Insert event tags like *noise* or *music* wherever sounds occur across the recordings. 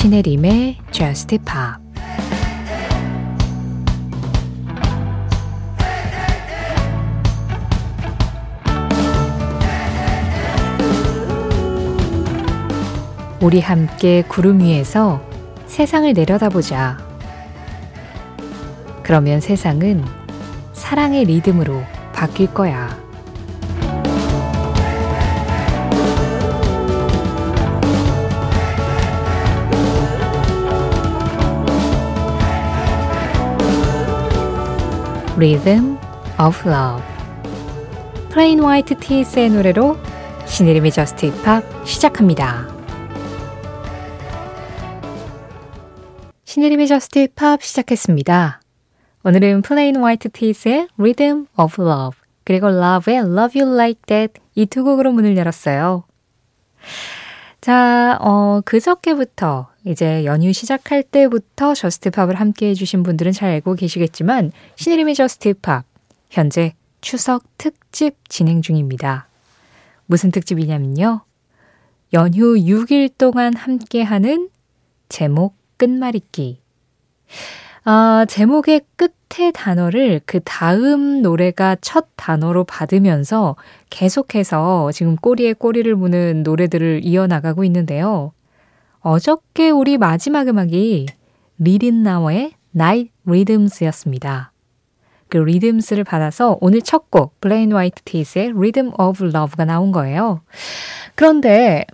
신혜림의 Just Pop 우리 함께 구름 위에서 세상을 내려다보자. 그러면 세상은 사랑의 리듬으로 바뀔 거야. Rhythm of Love Plain White T's의 노래로 신혜림의 Just Pop 시작합니다. 신혜림의 Just Pop 시작했습니다. 오늘은 Plain White T's의 Rhythm of Love 그리고 Love의 Love You Like That 이 두 곡으로 문을 열었어요. 자, 어, 그저께부터 이제 연휴 시작할 때부터 Just Pop을 함께 해주신 분들은 잘 알고 계시겠지만 신혜림의 Just Pop 현재 추석 특집 진행 중입니다. 무슨 특집이냐면요. 연휴 6일 동안 함께하는 제목 끝말잇기. 아, 제목의 끝의 단어를 그 다음 노래가 첫 단어로 받으면서 계속해서 지금 꼬리에 꼬리를 무는 노래들을 이어나가고 있는데요. 어저께 우리 마지막 음악이 리 릿나워의 Night Rhythms였습니다. 그 Rhythms를 받아서 오늘 첫 곡 Plain White T's의 Rhythm of Love가 나온 거예요. 그런데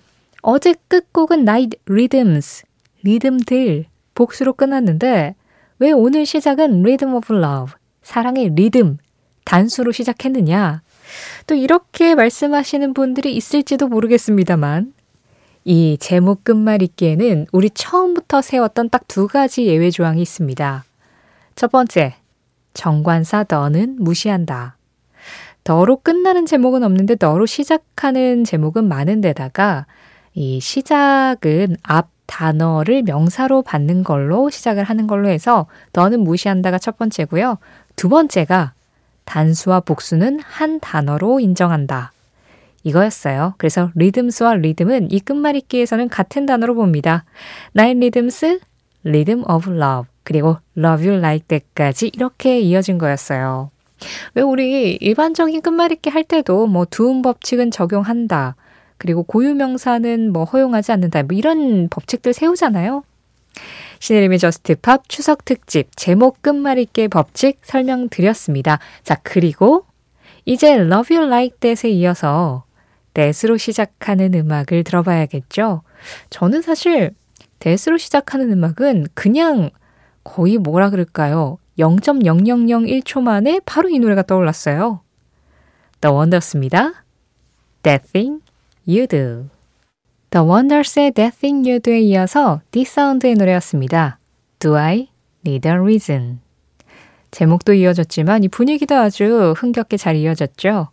어제 끝곡은 Night Rhythms, 리듬들 복수로 끝났는데 왜 오늘 시작은 Rhythm of Love, 사랑의 리듬, 단수로 시작했느냐? 또 이렇게 말씀하시는 분들이 있을지도 모르겠습니다만 이 제목 끝말 잇기에는 우리 처음부터 세웠던 딱 두 가지 예외 조항이 있습니다. 첫 번째, 정관사 너는 무시한다. 너로 끝나는 제목은 없는데 너로 시작하는 제목은 많은데다가 이 시작은 앞 단어를 명사로 받는 걸로 시작을 하는 걸로 해서 너는 무시한다가 첫 번째고요. 두 번째가 단수와 복수는 한 단어로 인정한다. 이거였어요. 그래서 Rhythms와 Rhythm은 이 끝말잇기에서는 같은 단어로 봅니다. Night Rhythms, Rhythm of Love, 그리고 Love You Like That까지 이렇게 이어진 거였어요. 왜 우리 일반적인 끝말잇기 할 때도 뭐 두음 법칙은 적용한다. 그리고 고유명사는 뭐 허용하지 않는다. 뭐 이런 법칙들 세우잖아요. 신혜림의 Just Pop 추석 특집 제목 끝말잇기 법칙 설명드렸습니다. 자, 그리고 이제 Love You Like That에 이어서 That으로 시작하는 음악을 들어봐야겠죠. 저는 사실 That으로 시작하는 음악은 그냥 거의 뭐라 그럴까요? 0.0001초 만에 바로 이 노래가 떠올랐어요. The Wonders입니다. That Thing You Do. The Wonders의 That Thing You Do에 이어서 D'Sound의 노래였습니다. Do I Need a Reason. 제목도 이어졌지만 이 분위기도 아주 흥겹게 잘 이어졌죠.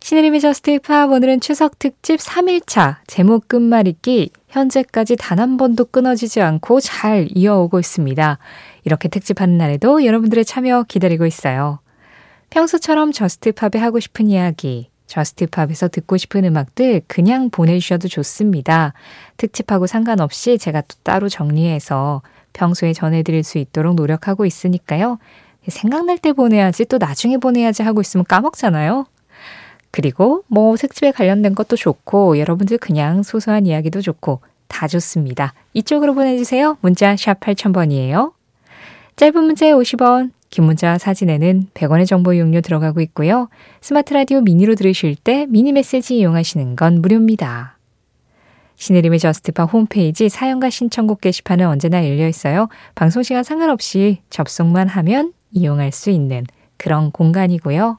신혜림의 Just Pop 오늘은 추석 특집 3일차 제목 끝말잇기 현재까지 단 한 번도 끊어지지 않고 잘 이어오고 있습니다. 이렇게 특집하는 날에도 여러분들의 참여 기다리고 있어요. 평소처럼 Just Pop에 하고 싶은 이야기, Just Pop에서 듣고 싶은 음악들 그냥 보내주셔도 좋습니다. 특집하고 상관없이 제가 또 따로 정리해서 평소에 전해드릴 수 있도록 노력하고 있으니까요. 생각날 때 보내야지 또 나중에 보내야지 하고 있으면 까먹잖아요. 그리고 뭐 색집에 관련된 것도 좋고 여러분들 그냥 소소한 이야기도 좋고 다 좋습니다. 이쪽으로 보내주세요. 문자 샵 8000번이에요. 짧은 문자에 50원, 긴 문자 사진에는 100원의 정보 이용료 들어가고 있고요. 스마트 라디오 미니로 들으실 때 미니 메시지 이용하시는 건 무료입니다. 신혜림의 Just Pop 홈페이지 사연과 신청곡 게시판은 언제나 열려 있어요. 방송 시간 상관없이 접속만 하면 이용할 수 있는 그런 공간이고요.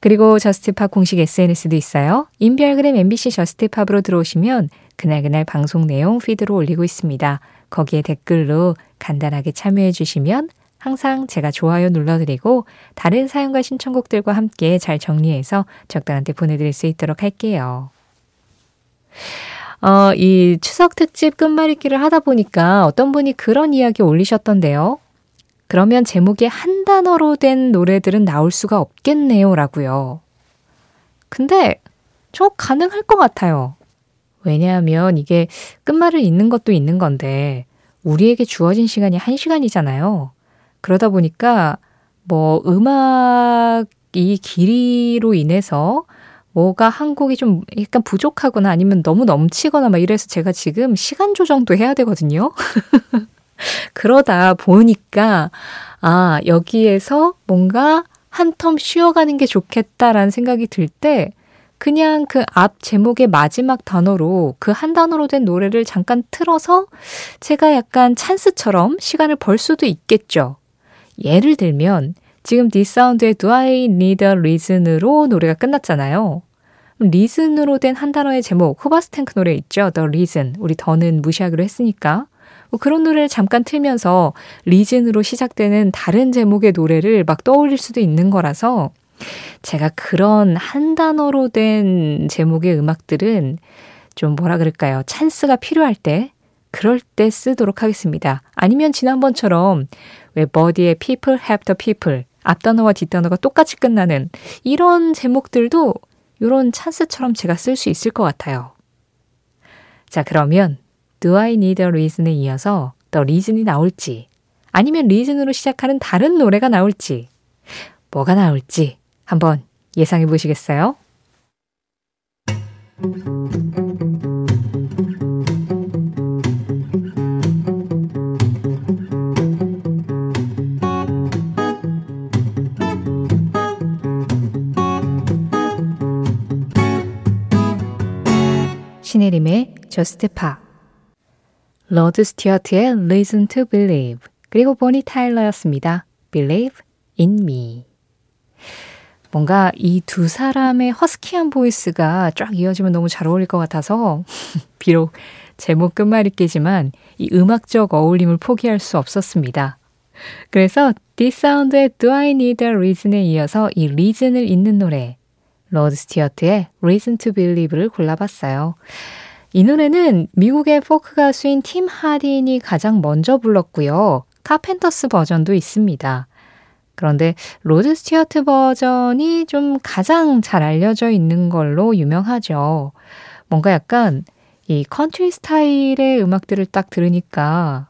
그리고 Just Pop 공식 SNS도 있어요. 인별그램 MBC Just Pop으로 들어오시면 그날그날 방송 내용 feed로 올리고 있습니다. 거기에 댓글로 간단하게 참여해 주시면 항상 제가 좋아요 눌러드리고 다른 사연과 신청곡들과 함께 잘 정리해서 적당한 때 보내드릴 수 있도록 할게요. 어, 이 추석 특집 끝말잇기를 하다 보니까 어떤 분이 그런 이야기 올리셨던데요. 그러면 제목에 한 단어로 된 노래들은 나올 수가 없겠네요. 라고요. 근데 저 가능할 것 같아요. 왜냐하면 이게 끝말을 잇는 것도 있는 건데, 우리에게 주어진 시간이 한 시간이잖아요. 그러다 보니까, 뭐, 음악 이 길이로 인해서 뭐가 한 곡이 좀 약간 부족하거나 아니면 너무 넘치거나 막 이래서 제가 지금 시간 조정도 해야 되거든요. *laughs* 그러다 보니까, 아, 여기에서 뭔가 한 텀 쉬어가는 게 좋겠다라는 생각이 들 때, 그냥 그 앞 제목의 마지막 단어로 그 한 단어로 된 노래를 잠깐 틀어서 제가 약간 찬스처럼 시간을 벌 수도 있겠죠. 예를 들면, 지금 D'Sound의 Do I Need a Reason으로 노래가 끝났잖아요. Reason으로 된 한 단어의 제목, Hoobastank 노래 있죠? The Reason. 우리 The는 무시하기로 했으니까. 뭐 그런 노래를 잠깐 틀면서 Reason으로 시작되는 다른 제목의 노래를 막 떠올릴 수도 있는 거라서 제가 그런 한 단어로 된 제목의 음악들은 좀 뭐라 그럴까요? 찬스가 필요할 때, 그럴 때 쓰도록 하겠습니다. 아니면 지난번처럼 왜 버디의 People Have the People 앞단어와 뒷단어가 똑같이 끝나는 이런 제목들도 이런 찬스처럼 제가 쓸 수 있을 것 같아요. 자, 그러면 Do I Need a Reason에 이어서 The Reason이 나올지 아니면 리즌으로 시작하는 다른 노래가 나올지 뭐가 나올지 한번 예상해 보시겠어요? Just Pop 로드 스튜어트의 Reason to Believe 그리고 보니 타일러였습니다. Believe in Me 뭔가 이 두 사람의 허스키한 voice가 쫙 이어지면 너무 잘 어울릴 것 같아서 *laughs* 비록 제목 끝말잇기지만 이 음악적 어울림을 포기할 수 없었습니다. 그래서 D'Sound의 Do I Need a Reason에 이어서 이 Reason을 잇는 노래 로드 스튜어트의 Reason to Believe를 골라봤어요. 이 노래는 미국의 포크 가수인 팀 하딘이 가장 먼저 불렀고요. 카펜터스 버전도 있습니다. 그런데 로드 스튜어트 버전이 좀 가장 잘 알려져 있는 걸로 유명하죠. 뭔가 약간 이 컨트리 스타일의 음악들을 딱 들으니까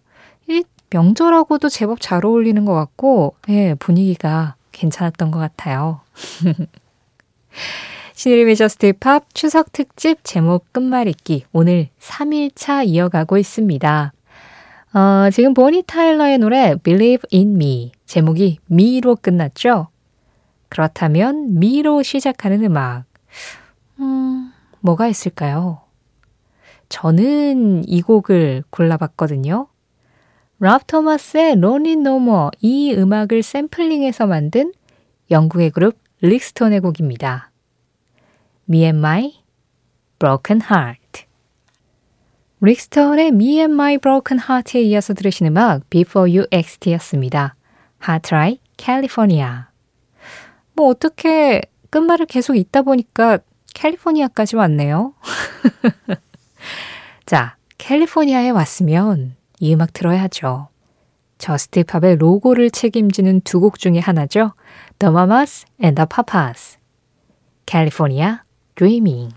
이 명절하고도 제법 잘 어울리는 것 같고, 예, 분위기가 괜찮았던 것 같아요. *laughs* 신의림의 저스트 팝 추석 특집 제목 끝말잇기 오늘 3일차 이어가고 있습니다. 어, 지금 보니 타일러의 노래 Believe in Me 제목이 미로 끝났죠? 그렇다면 미로 시작하는 음악 음, 뭐가 있을까요? 저는 이 곡을 골라봤거든요. 랍 토마스의 Lonely No More 이 음악을 샘플링해서 만든 영국의 그룹 릭스톤의 곡입니다. Me and My Broken Heart 릭스톤의 Me and My Broken Heart에 이어서 들으신 음악 Before You XT였습니다. Try California 뭐 어떻게 끝말을 계속 읽다 보니까 캘리포니아까지 왔네요. 자, 캘리포니아에 왔으면 이 음악 들어야죠. 저스트팝의 로고를 책임지는 두 곡 중에 하나죠. The Mamas and the Papas. California Dreaming.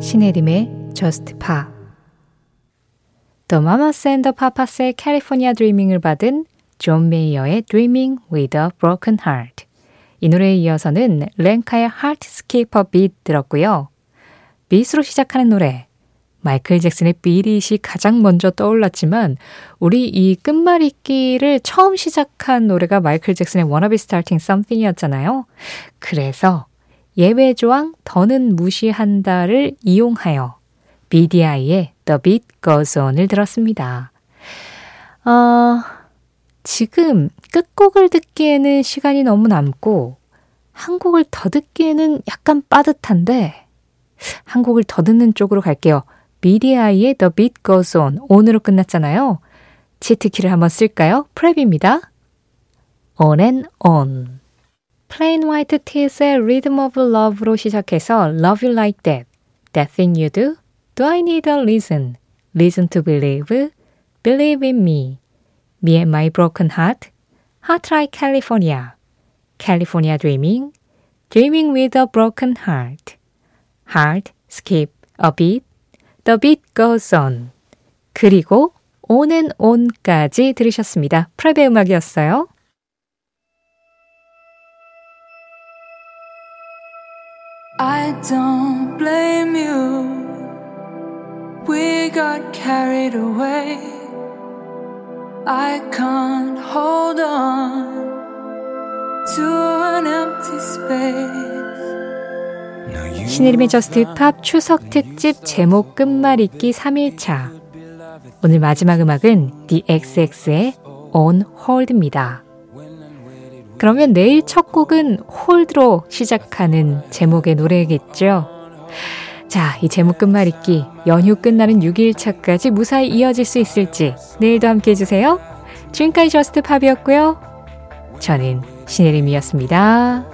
신혜림의 Just Pop The Mamas and the Papas의 California Dreaming을 받은 존 메이어의 Dreaming with a Broken Heart 이 노래에 이어서는 렌카의 Heart Skips a Beat 들었고요. Beat로 시작하는 노래 마이클 잭슨의 비릿이 가장 먼저 떠올랐지만 우리 이 끝말잇기를 처음 시작한 노래가 마이클 잭슨의 Be Starting Something이었잖아요. 그래서 예외 조항 The는 무시한다를 이용하여 BDI의 The Beat Goes On을 들었습니다. 어, 지금 끝곡을 듣기에는 시간이 너무 남고 한 곡을 더 듣기에는 약간 빠듯한데 한 곡을 더 듣는 쪽으로 갈게요. BDI의 The Beat Goes On 온으로 끝났잖아요. 치트키를 한번 쓸까요? 프랩입니다. On and On Plain White Tees의 Rhythm of Love로 시작해서 Love You Like That, That Thing You Do, Do I Need a Reason, Reason to Believe, Believe in Me, Me and My Broken Heart, Heart Like California, California Dreaming, Dreaming with a Broken Heart, Heart Skip a Beat, The Beat Goes On, 그리고 On and On까지 들으셨습니다. 프랩의 음악이었어요. I don't blame you. We got carried away. I can't hold on to an empty space. 신혜림의 저스트 팝 추석 특집 제목 끝말잇기 3일차. 오늘 마지막 음악은 The XX의 On Hold입니다. 그러면 내일 첫 곡은 Hold로 시작하는 제목의 노래겠죠. 자, 이 제목 끝말잇기 연휴 끝나는 6일차까지 무사히 이어질 수 있을지 내일도 함께 해주세요. 지금까지 Just Pop이었고요. 저는 신혜림이었습니다.